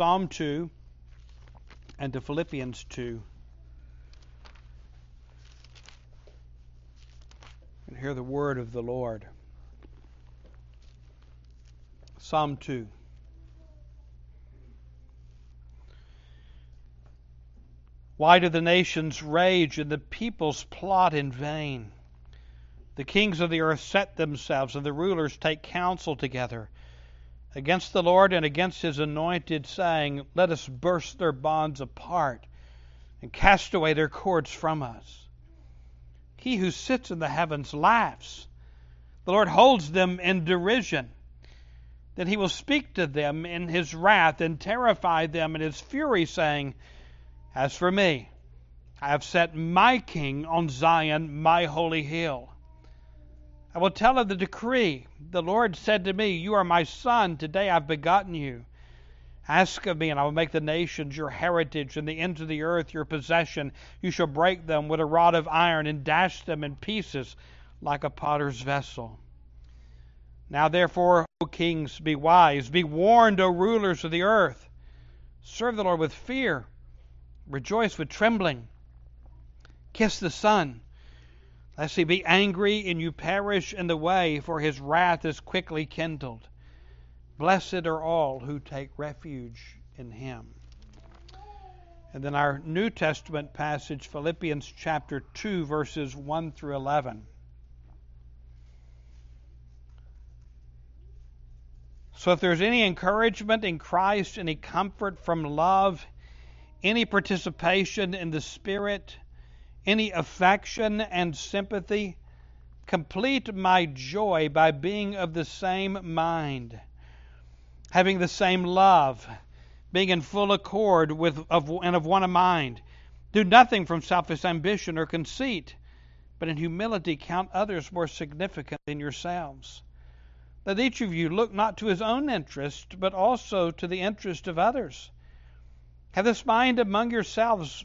Psalm 2 and to Philippians 2. And hear the word of the Lord. Psalm 2. Why do the nations rage and the peoples plot in vain? The kings of the earth set themselves, and the rulers take counsel together against the Lord and against his anointed, saying, Let us burst their bonds apart and cast away their cords from us. He who sits in the heavens laughs. The Lord holds them in derision. Then he will speak to them in his wrath and terrify them in his fury, saying, As for me, I have set my king on Zion, my holy hill. I will tell of the decree. The Lord said to me, You are my son. Today I've begotten you. Ask of me, and I will make the nations your heritage, and the ends of the earth your possession. You shall break them with a rod of iron, and dash them in pieces like a potter's vessel. Now therefore, O kings, be wise. Be warned, O rulers of the earth. Serve the Lord with fear. Rejoice with trembling. Kiss the Son lest he be angry and you perish in the way, for his wrath is quickly kindled. Blessed are all who take refuge in him. And then our New Testament passage, Philippians chapter 2, verses 1 through 11. So if there's any encouragement in Christ, any comfort from love, any participation in the Spirit, any affection and sympathy. Complete my joy by being of the same mind, having the same love, being in full accord with of, and of one mind. Do nothing from selfish ambition or conceit, but in humility count others more significant than yourselves. Let each of you look not to his own interest, but also to the interest of others. Have this mind among yourselves,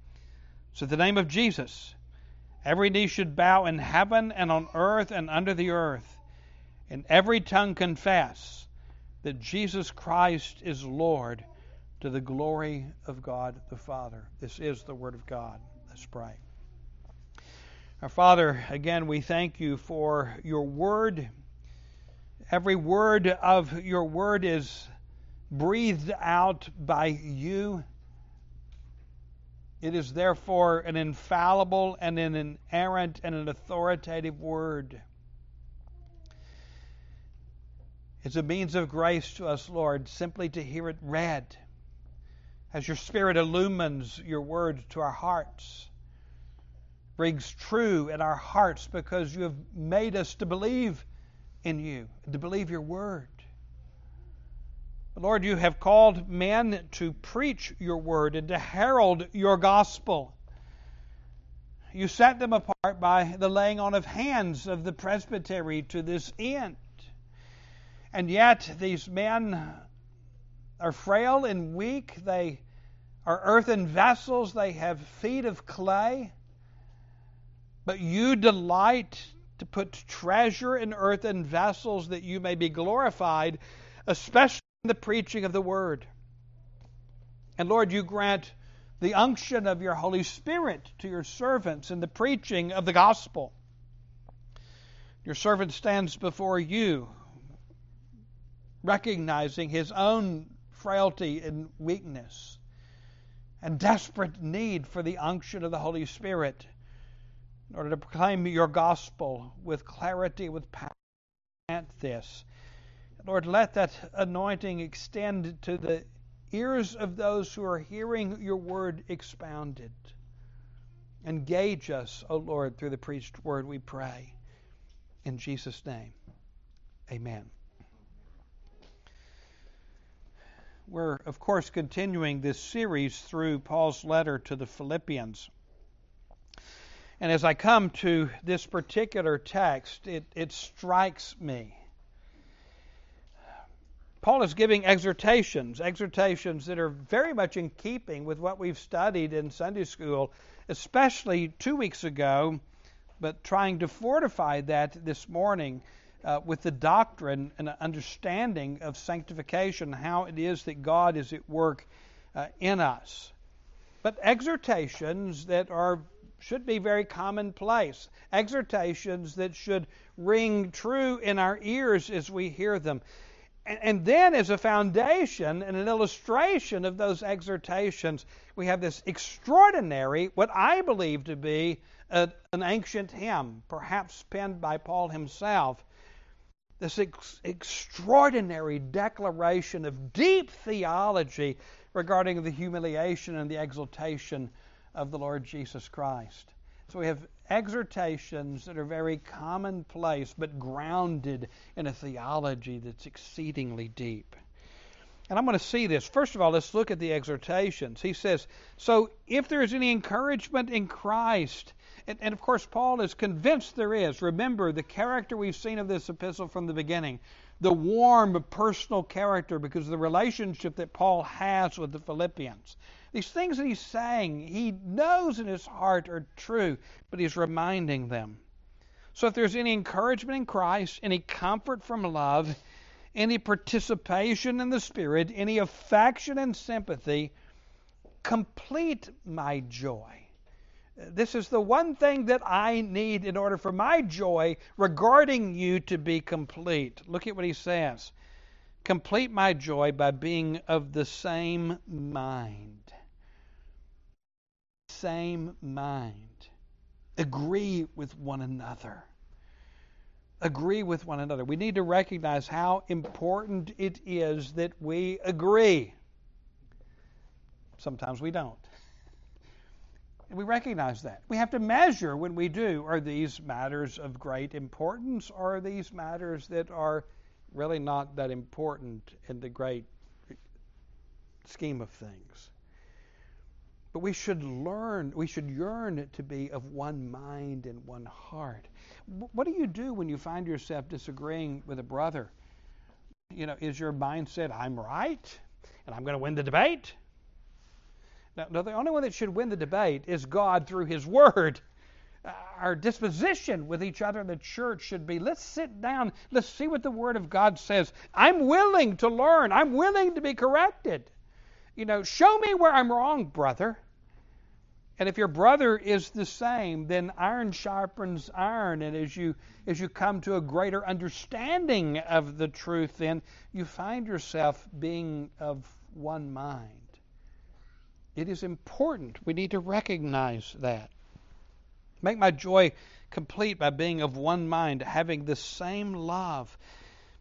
so, the name of Jesus, every knee should bow in heaven and on earth and under the earth, and every tongue confess that Jesus Christ is Lord to the glory of God the Father. This is the Word of God. Let's pray. Our Father, again, we thank you for your Word. Every word of your Word is breathed out by you. It is therefore an infallible and an inerrant and an authoritative word. It's a means of grace to us, Lord, simply to hear it read as your Spirit illumines your word to our hearts, brings true in our hearts because you have made us to believe in you, to believe your word. Lord, you have called men to preach your word and to herald your gospel. You set them apart by the laying on of hands of the presbytery to this end. And yet, these men are frail and weak. They are earthen vessels. They have feet of clay. But you delight to put treasure in earthen vessels that you may be glorified, especially the preaching of the word. And Lord, you grant the unction of your Holy Spirit to your servants in the preaching of the gospel. Your servant stands before you, recognizing his own frailty and weakness and desperate need for the unction of the Holy Spirit in order to proclaim your gospel with clarity, with power. Grant this Lord, let that anointing extend to the ears of those who are hearing your word expounded. Engage us, O Lord, through the preached word, we pray. In Jesus' name, amen. We're, of course, continuing this series through Paul's letter to the Philippians. And as I come to this particular text, it, it strikes me. Paul is giving exhortations, exhortations that are very much in keeping with what we've studied in Sunday school, especially two weeks ago, but trying to fortify that this morning uh, with the doctrine and understanding of sanctification, how it is that God is at work uh, in us. But exhortations that are should be very commonplace. Exhortations that should ring true in our ears as we hear them. And, and then, as a foundation and an illustration of those exhortations, we have this extraordinary, what I believe to be a, an ancient hymn, perhaps penned by Paul himself, this ex- extraordinary declaration of deep theology regarding the humiliation and the exaltation of the Lord Jesus Christ. So we have exhortations that are very commonplace but grounded in a theology that's exceedingly deep. And I'm going to see this. First of all, let's look at the exhortations. He says, So if there is any encouragement in Christ, and, and, of course, Paul is convinced there is. Remember the character we've seen of this epistle from the beginning the warm personal character because of the relationship that Paul has with the Philippians. These things that he's saying, he knows in his heart are true, but he's reminding them. So if there's any encouragement in Christ, any comfort from love, any participation in the Spirit, any affection and sympathy, complete my joy this is the one thing that I need in order for my joy regarding you to be complete. Look at what he says. Complete my joy by being of the same mind. Same mind. Agree with one another. Agree with one another. We need to recognize how important it is that we agree. Sometimes we don't. And we recognize that. We have to measure when we do. Are these matters of great importance, or are these matters that are really not that important in the great scheme of things? But we should learn, we should yearn to be of one mind and one heart. What do you do when you find yourself disagreeing with a brother? You know, is your mindset, I'm right, and I'm going to win the debate? Now, the only one that should win the debate is God through His Word. Uh, our disposition with each other in the church should be let's sit down, let's see what the Word of God says. I'm willing to learn, I'm willing to be corrected. You know, show me where I'm wrong, brother. And if your brother is the same, then iron sharpens iron. And as you as you come to a greater understanding of the truth, then you find yourself being of one mind. It is important. We need to recognize that. Make my joy complete by being of one mind, having the same love,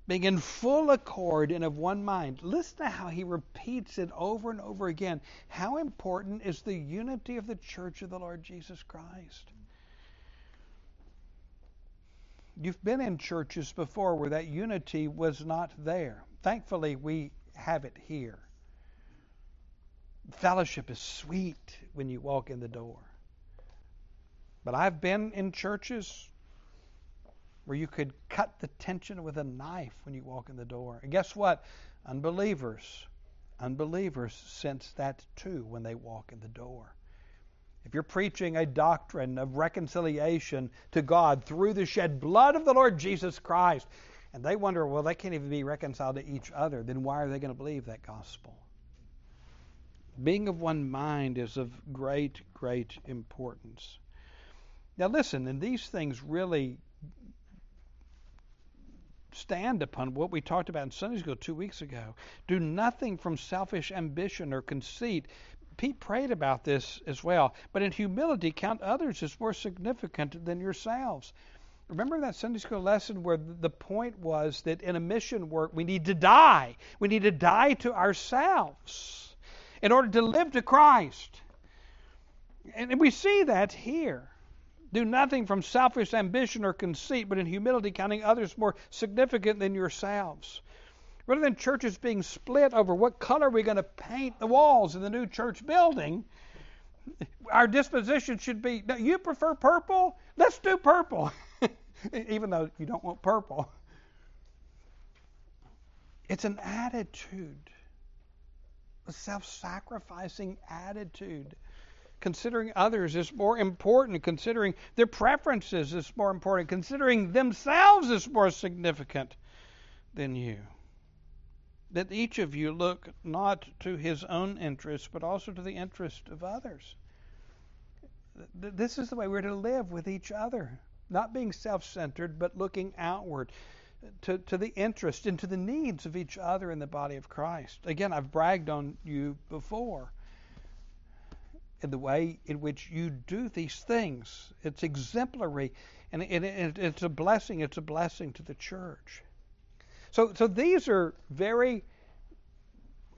being in full accord and of one mind. Listen to how he repeats it over and over again. How important is the unity of the church of the Lord Jesus Christ? You've been in churches before where that unity was not there. Thankfully, we have it here. Fellowship is sweet when you walk in the door. But I've been in churches where you could cut the tension with a knife when you walk in the door. And guess what? Unbelievers, unbelievers sense that too when they walk in the door. If you're preaching a doctrine of reconciliation to God through the shed blood of the Lord Jesus Christ, and they wonder, well, they can't even be reconciled to each other, then why are they going to believe that gospel? Being of one mind is of great, great importance. Now, listen, and these things really stand upon what we talked about in Sunday school two weeks ago. Do nothing from selfish ambition or conceit. Pete prayed about this as well. But in humility, count others as more significant than yourselves. Remember that Sunday school lesson where the point was that in a mission work, we need to die. We need to die to ourselves in order to live to Christ. And we see that here. Do nothing from selfish ambition or conceit, but in humility counting others more significant than yourselves. Rather than churches being split over what color we're going to paint the walls in the new church building, our disposition should be you prefer purple? Let's do purple. Even though you don't want purple. It's an attitude, a self sacrificing attitude. Considering others is more important. Considering their preferences is more important. Considering themselves is more significant than you. That each of you look not to his own interest, but also to the interest of others. This is the way we're to live with each other. Not being self centered, but looking outward to, to the interest and to the needs of each other in the body of Christ. Again, I've bragged on you before in the way in which you do these things. It's exemplary and it, it, it's a blessing. It's a blessing to the church. So, so these are very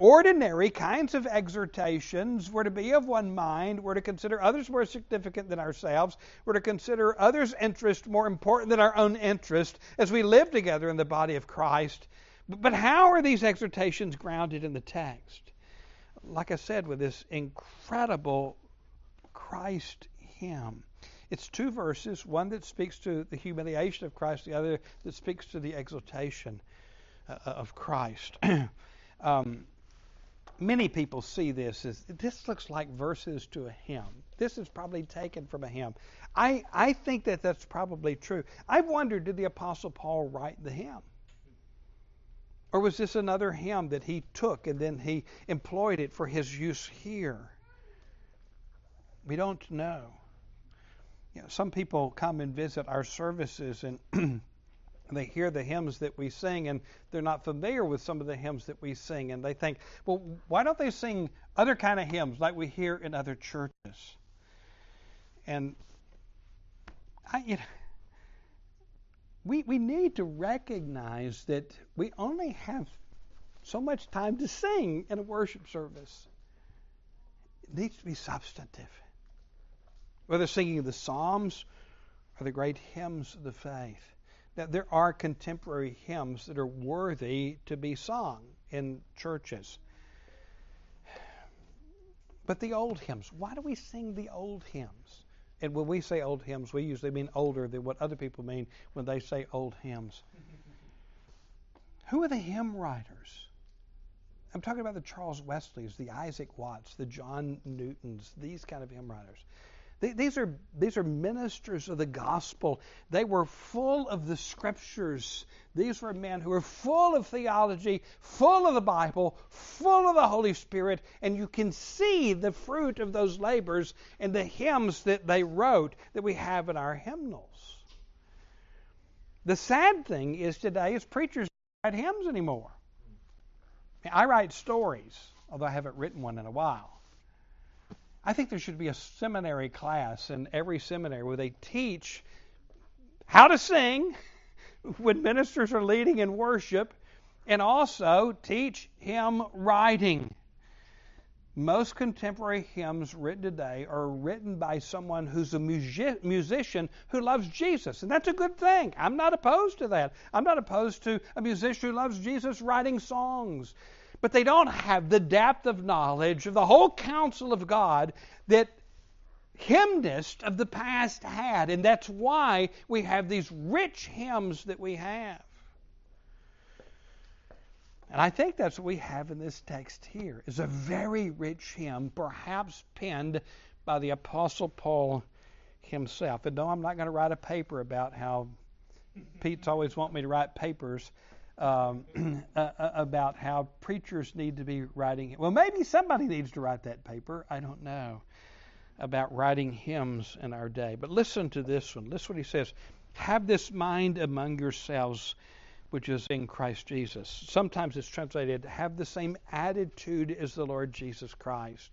ordinary kinds of exhortations. We're to be of one mind. We're to consider others more significant than ourselves. We're to consider others' interest more important than our own interest as we live together in the body of Christ. But how are these exhortations grounded in the text? Like I said, with this incredible Christ hymn. It's two verses, one that speaks to the humiliation of Christ, the other that speaks to the exaltation uh, of Christ. um, many people see this as this looks like verses to a hymn. This is probably taken from a hymn. I, I think that that's probably true. I've wondered did the Apostle Paul write the hymn? Or was this another hymn that he took and then he employed it for his use here? We don't know. You know some people come and visit our services and they hear the hymns that we sing and they're not familiar with some of the hymns that we sing and they think, well, why don't they sing other kind of hymns like we hear in other churches? And I, you know, we we need to recognize that we only have so much time to sing in a worship service. It needs to be substantive. Whether singing the Psalms or the great hymns of the faith. Now, there are contemporary hymns that are worthy to be sung in churches. But the old hymns, why do we sing the old hymns? And when we say old hymns, we usually mean older than what other people mean when they say old hymns. Who are the hymn writers? I'm talking about the Charles Wesleys, the Isaac Watts, the John Newtons, these kind of hymn writers. These are, these are ministers of the gospel. They were full of the scriptures. These were men who were full of theology, full of the Bible, full of the Holy Spirit, and you can see the fruit of those labors in the hymns that they wrote that we have in our hymnals. The sad thing is today is preachers don't write hymns anymore. I write stories, although I haven't written one in a while. I think there should be a seminary class in every seminary where they teach how to sing when ministers are leading in worship and also teach hymn writing. Most contemporary hymns written today are written by someone who's a music- musician who loves Jesus. And that's a good thing. I'm not opposed to that. I'm not opposed to a musician who loves Jesus writing songs but they don't have the depth of knowledge of the whole counsel of God that hymnists of the past had. And that's why we have these rich hymns that we have. And I think that's what we have in this text here is a very rich hymn, perhaps penned by the Apostle Paul himself. And no, I'm not going to write a paper about how Pete's always want me to write papers um, about how preachers need to be writing. Well, maybe somebody needs to write that paper. I don't know about writing hymns in our day. But listen to this one. Listen what he says. Have this mind among yourselves, which is in Christ Jesus. Sometimes it's translated, have the same attitude as the Lord Jesus Christ.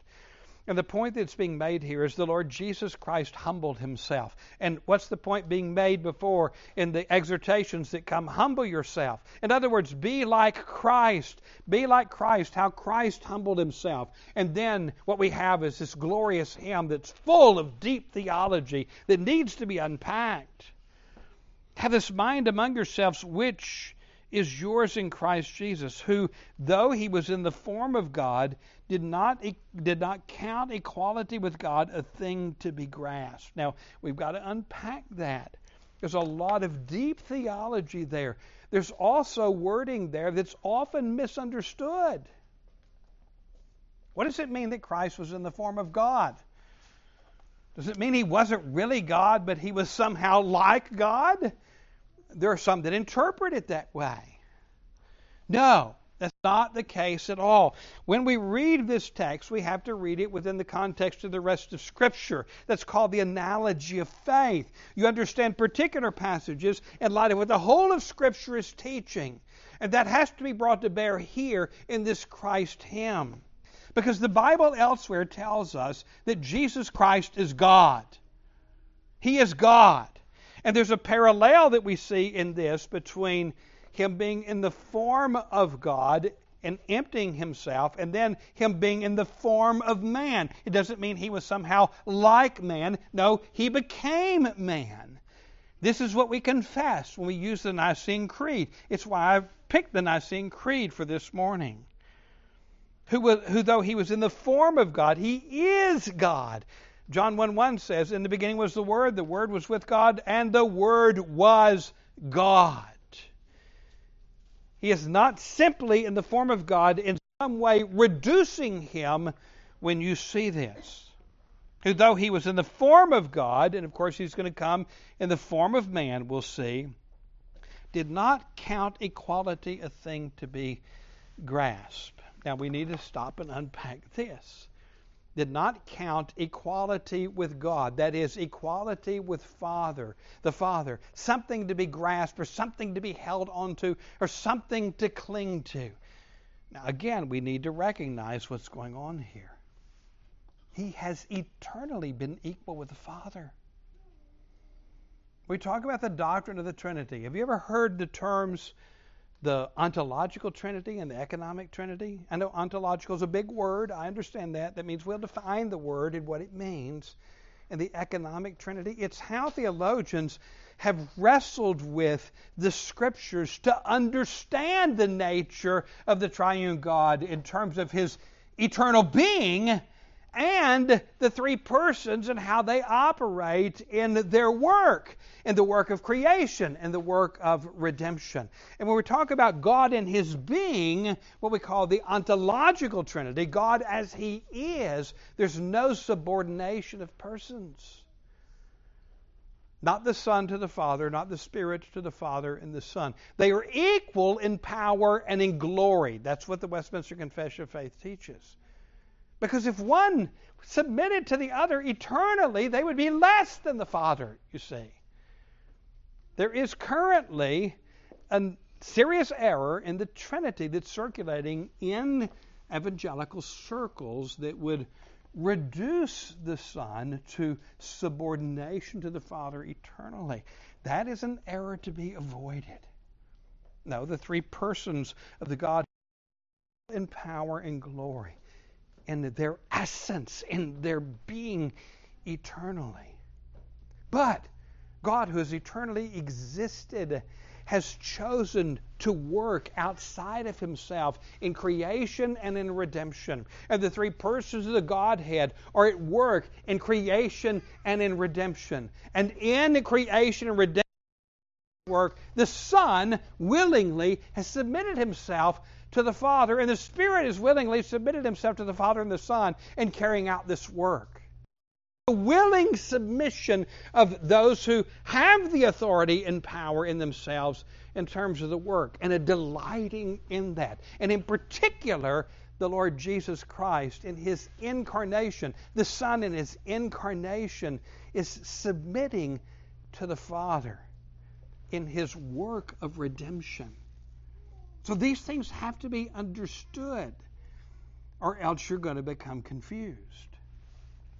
And the point that's being made here is the Lord Jesus Christ humbled himself. And what's the point being made before in the exhortations that come? Humble yourself. In other words, be like Christ. Be like Christ, how Christ humbled himself. And then what we have is this glorious hymn that's full of deep theology that needs to be unpacked. Have this mind among yourselves, which is yours in Christ Jesus, who, though he was in the form of God, did not, did not count equality with God a thing to be grasped. Now, we've got to unpack that. There's a lot of deep theology there. There's also wording there that's often misunderstood. What does it mean that Christ was in the form of God? Does it mean he wasn't really God, but he was somehow like God? There are some that interpret it that way. No, that's not the case at all. When we read this text, we have to read it within the context of the rest of Scripture. That's called the analogy of faith. You understand particular passages in light of what the whole of Scripture is teaching. And that has to be brought to bear here in this Christ hymn. Because the Bible elsewhere tells us that Jesus Christ is God. He is God. And there's a parallel that we see in this between him being in the form of God and emptying himself, and then him being in the form of man. It doesn't mean he was somehow like man. No, he became man. This is what we confess when we use the Nicene Creed. It's why I've picked the Nicene Creed for this morning. Who, who though he was in the form of God, he is God. John 1 1 says, In the beginning was the Word, the Word was with God, and the Word was God. He is not simply in the form of God, in some way reducing him when you see this. Who, though he was in the form of God, and of course he's going to come in the form of man, we'll see, did not count equality a thing to be grasped. Now we need to stop and unpack this did not count equality with God, that is, equality with Father, the Father, something to be grasped or something to be held onto or something to cling to. Now, again, we need to recognize what's going on here. He has eternally been equal with the Father. We talk about the doctrine of the Trinity. Have you ever heard the terms the ontological trinity and the economic trinity. I know ontological is a big word. I understand that. That means we'll define the word and what it means. And the economic trinity, it's how theologians have wrestled with the scriptures to understand the nature of the triune God in terms of his eternal being and the three persons and how they operate in their work, in the work of creation in the work of redemption. And when we talk about God and His being, what we call the ontological Trinity, God as He is, there's no subordination of persons. Not the Son to the Father, not the Spirit to the Father and the Son. They are equal in power and in glory. That's what the Westminster Confession of Faith teaches. Because if one submitted to the other eternally, they would be less than the Father, you see. There is currently a serious error in the Trinity that's circulating in evangelical circles that would reduce the Son to subordination to the Father eternally. That is an error to be avoided. No, the three persons of the God in power and glory in their essence, in their being eternally. But God, who has eternally existed, has chosen to work outside of himself in creation and in redemption. And the three persons of the Godhead are at work in creation and in redemption. And in the creation and redemption work, the Son willingly has submitted himself to the Father, and the Spirit has willingly submitted himself to the Father and the Son in carrying out this work. A willing submission of those who have the authority and power in themselves in terms of the work, and a delighting in that. And in particular, the Lord Jesus Christ in his incarnation, the Son in his incarnation, is submitting to the Father in his work of redemption. So these things have to be understood, or else you're going to become confused.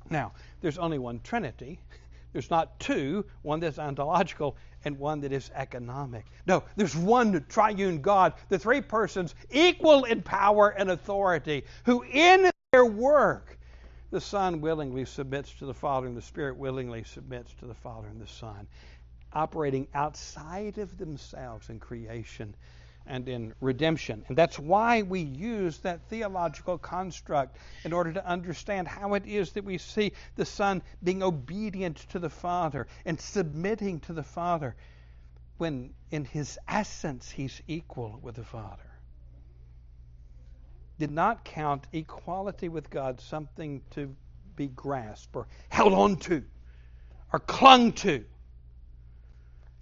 Now, there's only one Trinity. There's not two, one that's ontological and one that is economic. No, there's one triune God, the three persons equal in power and authority, who in their work, the Son willingly submits to the Father and the Spirit willingly submits to the Father and the Son, operating outside of themselves in creation and in redemption. And that's why we use that theological construct in order to understand how it is that we see the Son being obedient to the Father and submitting to the Father when in his essence he's equal with the Father. Did not count equality with God something to be grasped or held on to or clung to.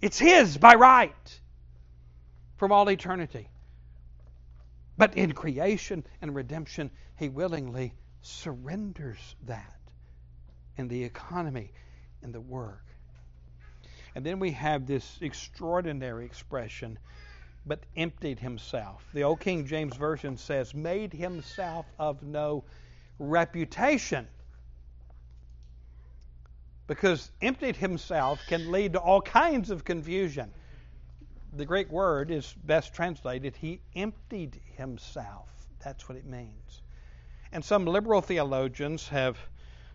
It's his by right from all eternity. But in creation and redemption, he willingly surrenders that in the economy, in the work. And then we have this extraordinary expression, but emptied himself. The Old King James Version says, made himself of no reputation. Because emptied himself can lead to all kinds of confusion the Greek word is best translated, he emptied himself. That's what it means. And some liberal theologians have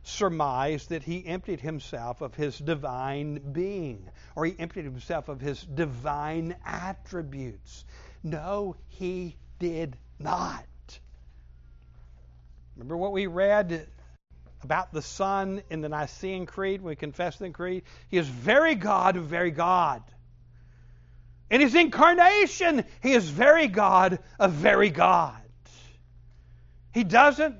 surmised that he emptied himself of his divine being, or he emptied himself of his divine attributes. No, he did not. Remember what we read about the Son in the Nicene Creed when we confess the Creed? He is very God, very God. In his incarnation, he is very God of very God. He doesn't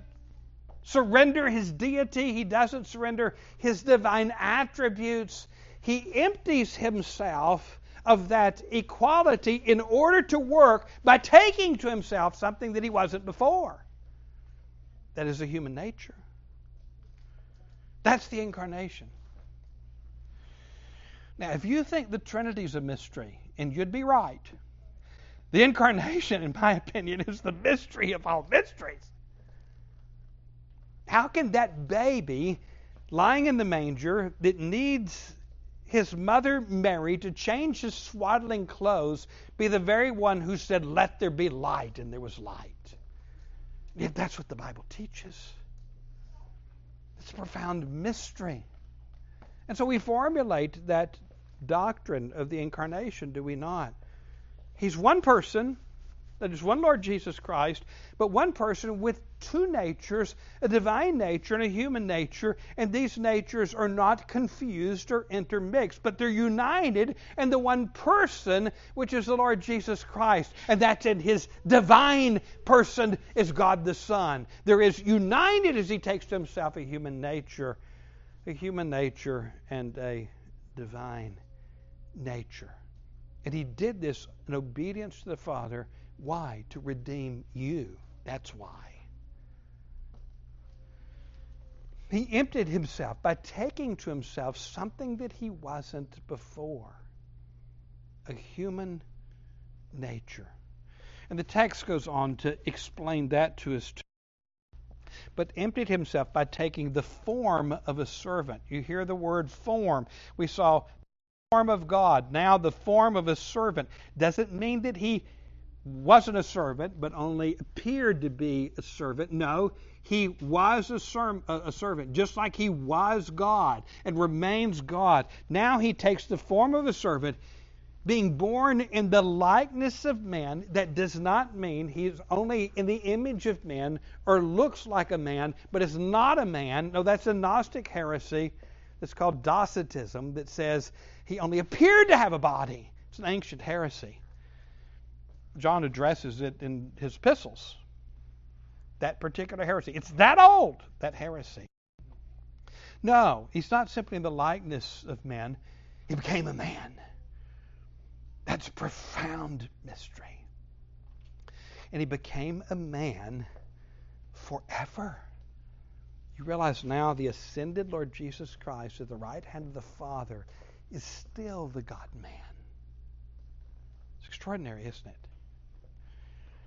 surrender his deity, he doesn't surrender his divine attributes. He empties himself of that equality in order to work by taking to himself something that he wasn't before. That is a human nature. That's the incarnation. Now, if you think the Trinity is a mystery, and you'd be right. The incarnation, in my opinion, is the mystery of all mysteries. How can that baby lying in the manger that needs his mother Mary to change his swaddling clothes be the very one who said, Let there be light, and there was light? Yet that's what the Bible teaches. It's a profound mystery. And so we formulate that doctrine of the incarnation, do we not? He's one person, that is one Lord Jesus Christ, but one person with two natures, a divine nature and a human nature, and these natures are not confused or intermixed, but they're united in the one person, which is the Lord Jesus Christ. And that's in his divine person is God the Son. There is united as he takes to himself a human nature, a human nature and a divine nature. And he did this in obedience to the Father. Why? To redeem you. That's why. He emptied himself by taking to himself something that he wasn't before a human nature. And the text goes on to explain that to us too. But emptied himself by taking the form of a servant. You hear the word form. We saw form of God, now the form of a servant, doesn't mean that he wasn't a servant, but only appeared to be a servant. No, he was a, ser- a, servant, just like he was God and remains God. Now he takes the form of a servant, being born in the likeness of man. That does not mean he's only in the image of man or looks like a man, but is not a man. No, that's a Gnostic heresy. It's called Docetism that says he only appeared to have a body. It's an ancient heresy. John addresses it in his epistles. That particular heresy. It's that old, that heresy. No, he's not simply in the likeness of men, he became a man. That's a profound mystery. And he became a man forever. You realize now the ascended Lord Jesus Christ at the right hand of the Father is still the God man. It's extraordinary, isn't it?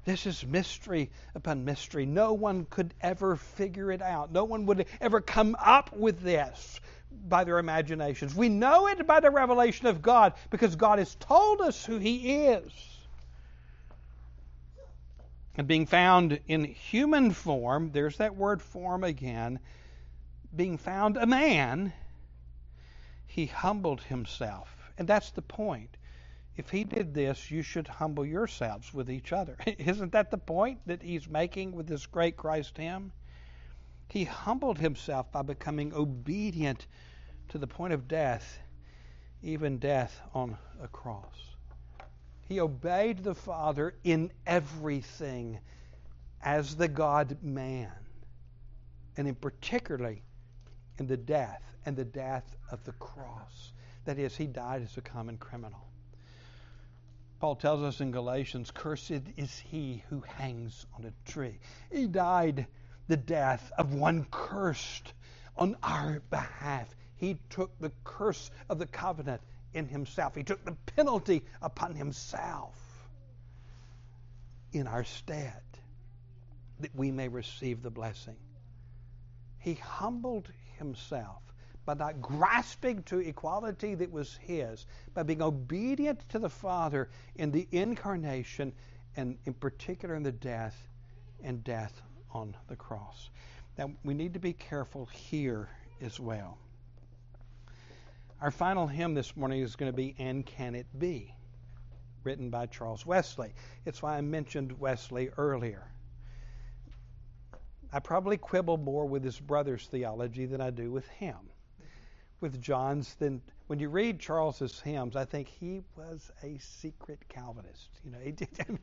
This is mystery upon mystery. No one could ever figure it out. No one would ever come up with this by their imaginations. We know it by the revelation of God because God has told us who He is. And being found in human form, there's that word form again, being found a man he humbled himself. And that's the point. if he did this, you should humble yourselves with each other. Isn't that the point that he's making with this great Christ hymn? He humbled himself by becoming obedient to the point of death, even death on a cross. He obeyed the Father in everything as the God man, and in particularly in the death and the death of the cross. That is, he died as a common criminal. Paul tells us in Galatians, Cursed is he who hangs on a tree. He died the death of one cursed on our behalf. He took the curse of the covenant in himself, he took the penalty upon himself in our stead that we may receive the blessing. He humbled himself by not grasping to equality that was his, by being obedient to the Father in the incarnation and in particular in the death and death on the cross. Now, we need to be careful here as well. Our final hymn this morning is going to be And Can It Be? written by Charles Wesley. It's why I mentioned Wesley earlier. I probably quibble more with his brother's theology than I do with him with John's than when you read Charles's hymns. I think he was a secret Calvinist. You know, he did.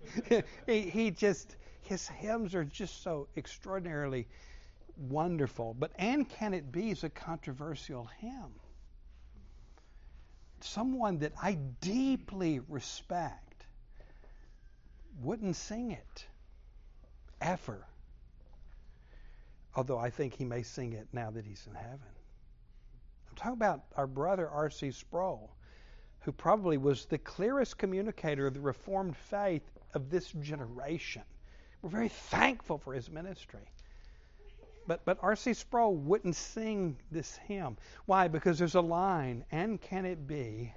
he, he just his hymns are just so extraordinarily wonderful. But and can it be is a controversial hymn? Someone that I deeply respect wouldn't sing it ever. Although I think he may sing it now that he's in heaven. I'm talking about our brother R.C. Sproul, who probably was the clearest communicator of the Reformed faith of this generation. We're very thankful for his ministry. But, but R.C. Sproul wouldn't sing this hymn. Why? Because there's a line, and can it be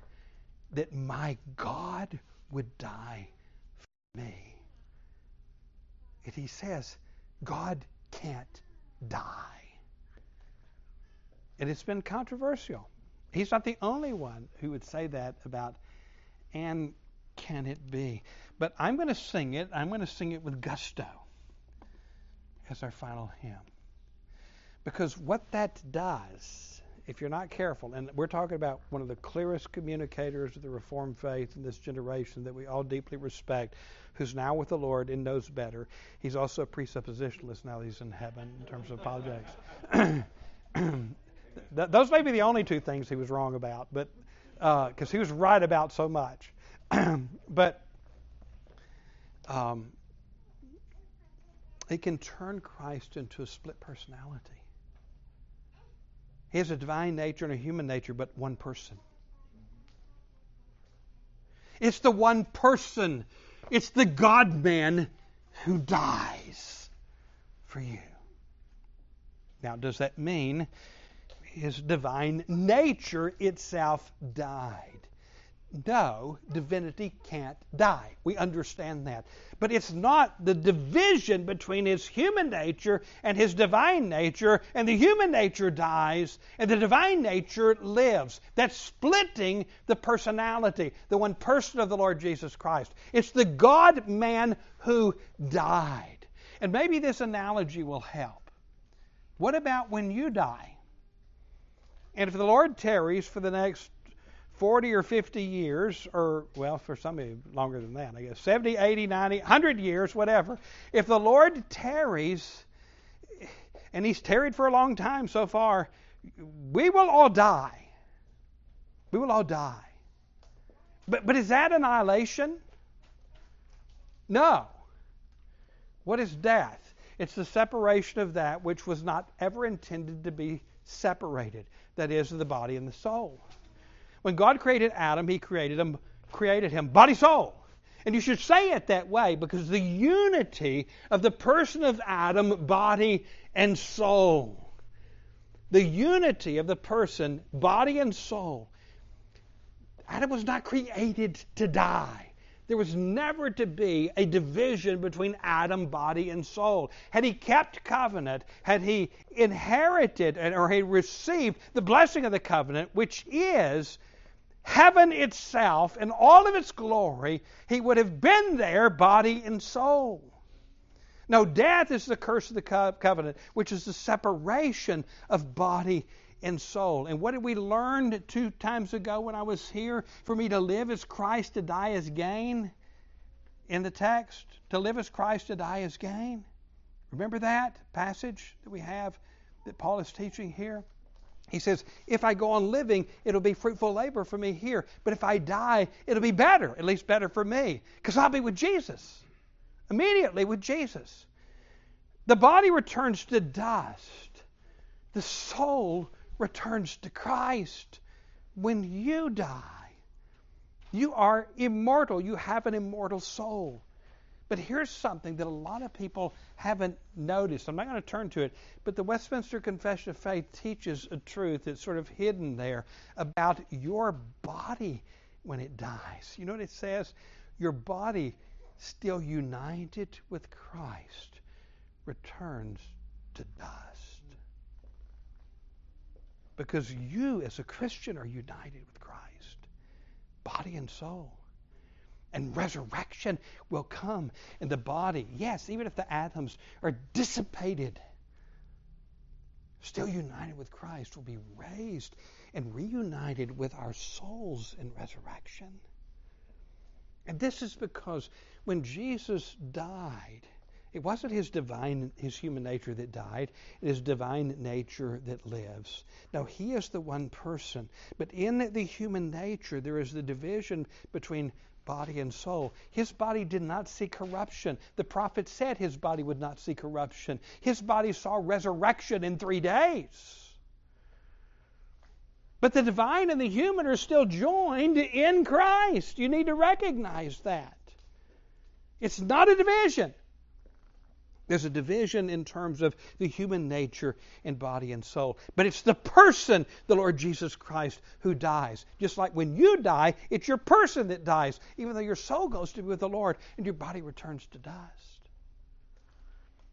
that my God would die for me? And he says, God can't die. And it's been controversial. He's not the only one who would say that about, and can it be? But I'm going to sing it. I'm going to sing it with gusto as our final hymn. Because what that does, if you're not careful, and we're talking about one of the clearest communicators of the Reformed faith in this generation that we all deeply respect, who's now with the Lord and knows better. He's also a presuppositionalist now that he's in heaven in terms of apologetics. those may be the only two things he was wrong about, but because uh, he was right about so much. but um, he can turn Christ into a split personality. He has a divine nature and a human nature, but one person. It's the one person. It's the God man who dies for you. Now, does that mean his divine nature itself died. No, divinity can't die. We understand that. But it's not the division between his human nature and his divine nature, and the human nature dies and the divine nature lives. That's splitting the personality, the one person of the Lord Jesus Christ. It's the God man who died. And maybe this analogy will help. What about when you die? And if the Lord tarries for the next 40 or 50 years, or, well, for some of you, longer than that, I guess, 70, 80, 90, 100 years, whatever, if the Lord tarries, and He's tarried for a long time so far, we will all die. We will all die. But, but is that annihilation? No. What is death? It's the separation of that which was not ever intended to be separated that is, the body and the soul. When God created Adam, He created him, created him body soul. And you should say it that way because the unity of the person of Adam, body and soul, the unity of the person, body and soul, Adam was not created to die. There was never to be a division between Adam, body, and soul. Had he kept covenant, had he inherited or he received the blessing of the covenant, which is heaven itself in all of its glory, he would have been there, body and soul. No, death is the curse of the covenant, which is the separation of body and soul. And what did we learn two times ago when I was here? For me to live as Christ, to die as gain in the text. To live as Christ, to die as gain. Remember that passage that we have that Paul is teaching here? He says, If I go on living, it'll be fruitful labor for me here. But if I die, it'll be better, at least better for me, because I'll be with Jesus. Immediately with Jesus. The body returns to dust, the soul returns to Christ. When you die, you are immortal. You have an immortal soul. But here's something that a lot of people haven't noticed. I'm not going to turn to it, but the Westminster Confession of Faith teaches a truth that's sort of hidden there about your body when it dies. You know what it says? Your body, still united with Christ, returns to dust. Because you, as a Christian, are united with Christ, body and soul and resurrection will come in the body. Yes, even if the atoms are dissipated, still united with Christ, will be raised and reunited with our souls in resurrection. And this is because when Jesus died, it wasn't his divine, his human nature that died. It is divine nature that lives. Now, he is the one person. But in the human nature, there is the division between body and soul. His body did not see corruption. The prophet said his body would not see corruption. His body saw resurrection in three days. But the divine and the human are still joined in Christ. You need to recognize that. It's not a division. There's a division in terms of the human nature and body and soul. But it's the person, the Lord Jesus Christ, who dies. Just like when you die, it's your person that dies, even though your soul goes to be with the Lord and your body returns to dust.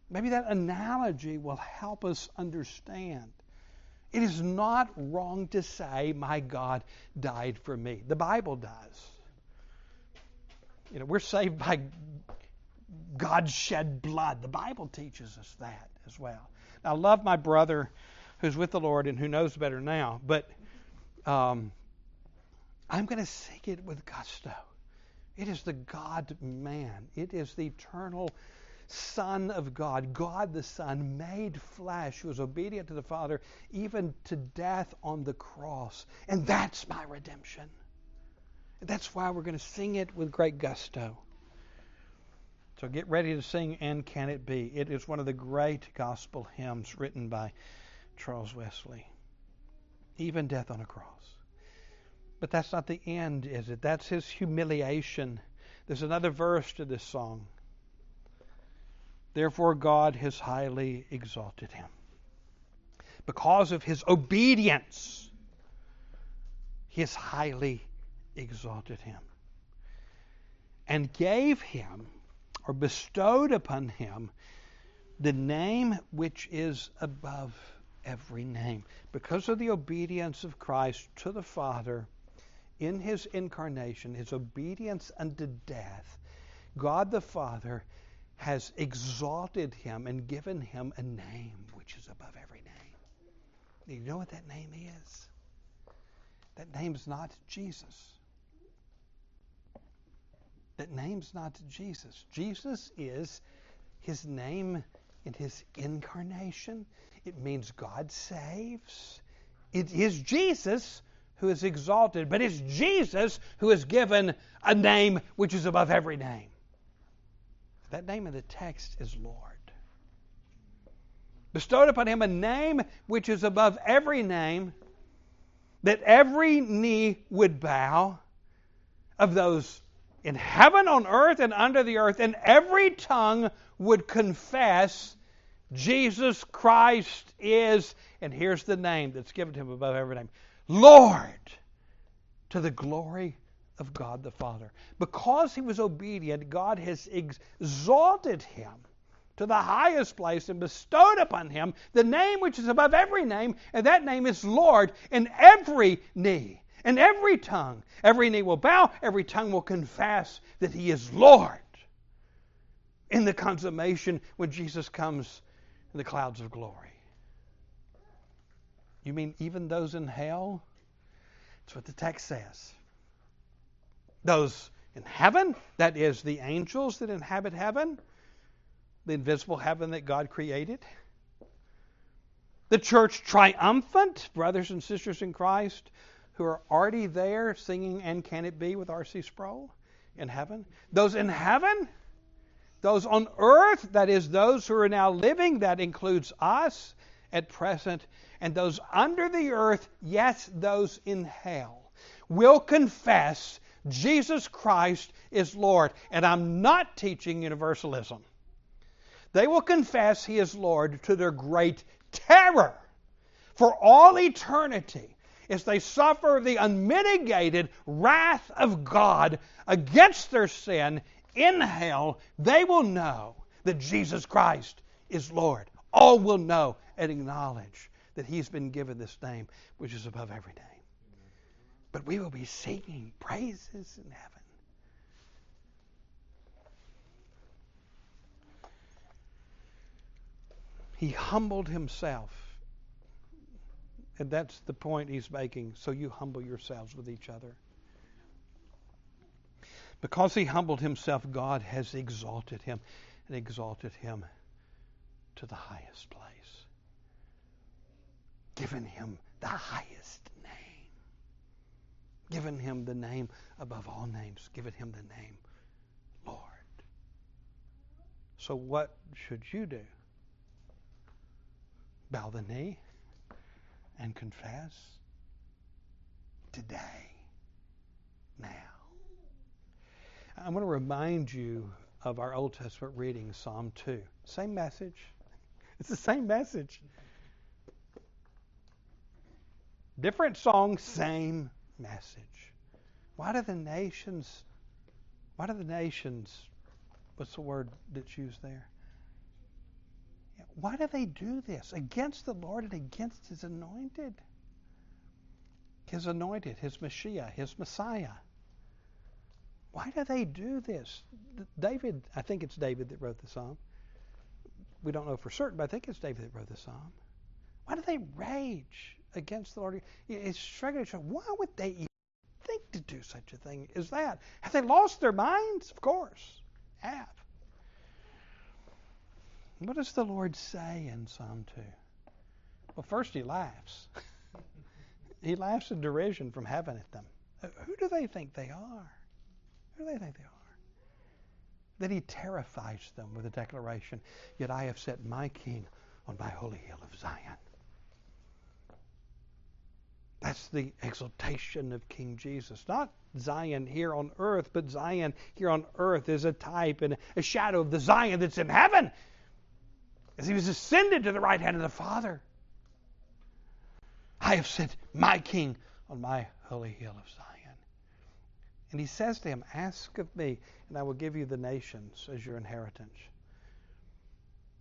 Maybe that analogy will help us understand. It is not wrong to say, My God died for me. The Bible does. You know, we're saved by God shed blood. The Bible teaches us that as well. I love my brother who's with the Lord and who knows better now, but um, I'm going to sing it with gusto. It is the God man, it is the eternal Son of God, God the Son, made flesh, who was obedient to the Father, even to death on the cross. And that's my redemption. That's why we're going to sing it with great gusto. So get ready to sing And Can It Be? It is one of the great gospel hymns written by Charles Wesley. Even death on a cross. But that's not the end, is it? That's his humiliation. There's another verse to this song. Therefore, God has highly exalted him. Because of his obedience, he has highly exalted him and gave him or bestowed upon him the name which is above every name. Because of the obedience of Christ to the Father in his incarnation, his obedience unto death, God the Father has exalted him and given him a name which is above every name. Do you know what that name is? That name is not Jesus. That name's not Jesus. Jesus is his name in his incarnation. It means God saves. It is Jesus who is exalted, but it's Jesus who is given a name which is above every name. That name in the text is Lord. Bestowed upon him a name which is above every name, that every knee would bow of those in heaven, on earth, and under the earth, and every tongue would confess Jesus Christ is, and here's the name that's given to him above every name Lord, to the glory of God the Father. Because he was obedient, God has exalted him to the highest place and bestowed upon him the name which is above every name, and that name is Lord, and every knee And every tongue, every knee will bow, every tongue will confess that he is Lord in the consummation when Jesus comes in the clouds of glory. You mean even those in hell? That's what the text says. Those in heaven, that is, the angels that inhabit heaven, the invisible heaven that God created. The church triumphant, brothers and sisters in Christ, who are already there singing And Can It Be with R.C. Sproul in heaven. Those in heaven, those on earth, that is, those who are now living, that includes us at present, and those under the earth, yes, those in hell, will confess Jesus Christ is Lord. And I'm not teaching universalism. They will confess He is Lord to their great terror for all eternity as they suffer the unmitigated wrath of God against their sin in hell, they will know that Jesus Christ is Lord. All will know and acknowledge that He's been given this name, which is above every name. But we will be singing praises in heaven. He humbled himself. And that's the point he's making. So you humble yourselves with each other. Because he humbled himself, God has exalted him and exalted him to the highest place, given him the highest name, given him the name above all names, given him the name Lord. So, what should you do? Bow the knee and confess today, now. I'm going to remind you of our Old Testament reading, Psalm 2. Same message. It's the same message. Different song, same message. Why do the nations, why do the nations, what's the word that's used there? Why do they do this against the Lord and against His anointed? His anointed, His Messiah, His Messiah. Why do they do this? David, I think it's David that wrote the psalm. We don't know for certain, but I think it's David that wrote the psalm. Why do they rage against the Lord? It's struggling. Why would they even think to do such a thing as that? Have they lost their minds? Of course, have. What does the Lord say in Psalm 2? Well, first he laughs. he laughs in derision from heaven at them. Uh, who do they think they are? Who do they think they are? Then he terrifies them with a declaration Yet I have set my king on my holy hill of Zion. That's the exaltation of King Jesus. Not Zion here on earth, but Zion here on earth is a type and a shadow of the Zion that's in heaven as he was ascended to the right hand of the Father. I have set my king on my holy hill of Zion. And he says to him, Ask of me, and I will give you the nations as your inheritance.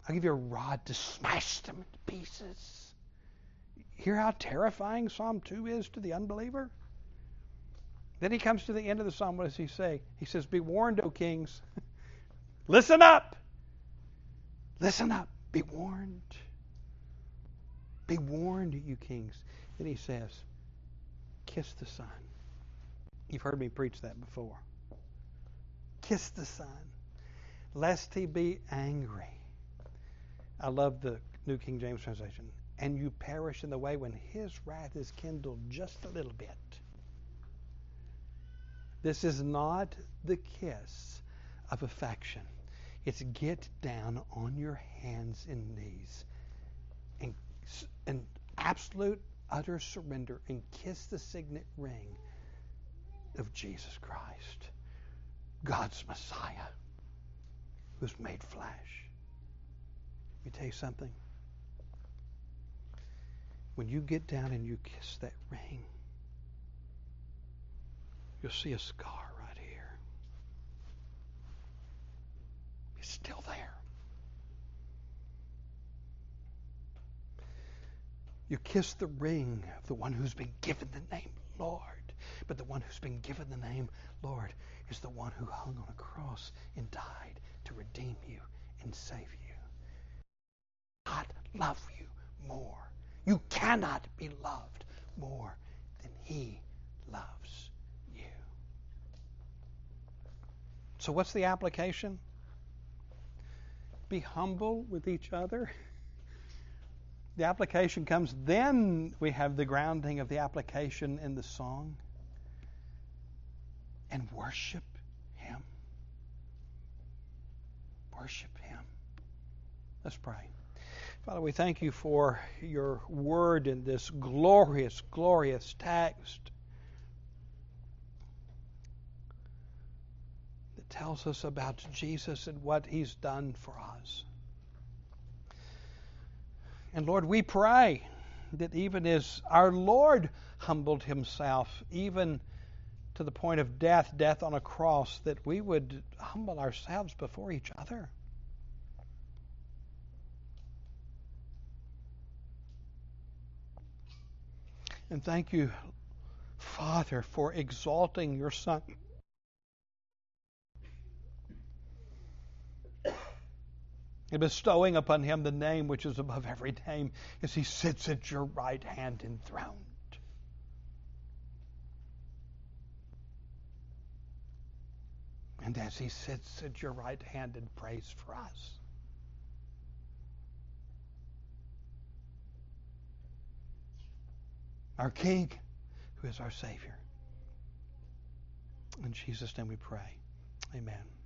I'll give you a rod to smash them into pieces. Hear how terrifying Psalm 2 is to the unbeliever? Then he comes to the end of the psalm. What does he say? He says, Be warned, O kings. Listen up. Listen up. Be warned. Be warned, you kings. Then he says, Kiss the Son. You've heard me preach that before. Kiss the Son, lest he be angry. I love the New King James translation. And you perish in the way when his wrath is kindled just a little bit. This is not the kiss of affection. It's get down on your hands and knees and, and absolute, utter surrender and kiss the signet ring of Jesus Christ, God's Messiah, who's made flesh. Let me tell you something. When you get down and you kiss that ring, you'll see a scar right here. It's still there. You kiss the ring of the one who's been given the name Lord. But the one who's been given the name Lord is the one who hung on a cross and died to redeem you and save you. God love you more. You cannot be loved more than he loves you. So what's the application? Be humble with each other. The application comes, then we have the grounding of the application in the song. And worship Him. Worship Him. Let's pray. Father, we thank you for your word in this glorious, glorious text tells us about Jesus and what he's done for us. And Lord, we pray that even as our Lord humbled himself, even to the point of death, death on a cross, that we would humble ourselves before each other. And thank you, Father, for exalting your Son. And bestowing upon him the name which is above every name as he sits at your right hand enthroned. And as he sits at your right hand and prays for us. Our King, who is our Savior. In Jesus' name we pray. Amen.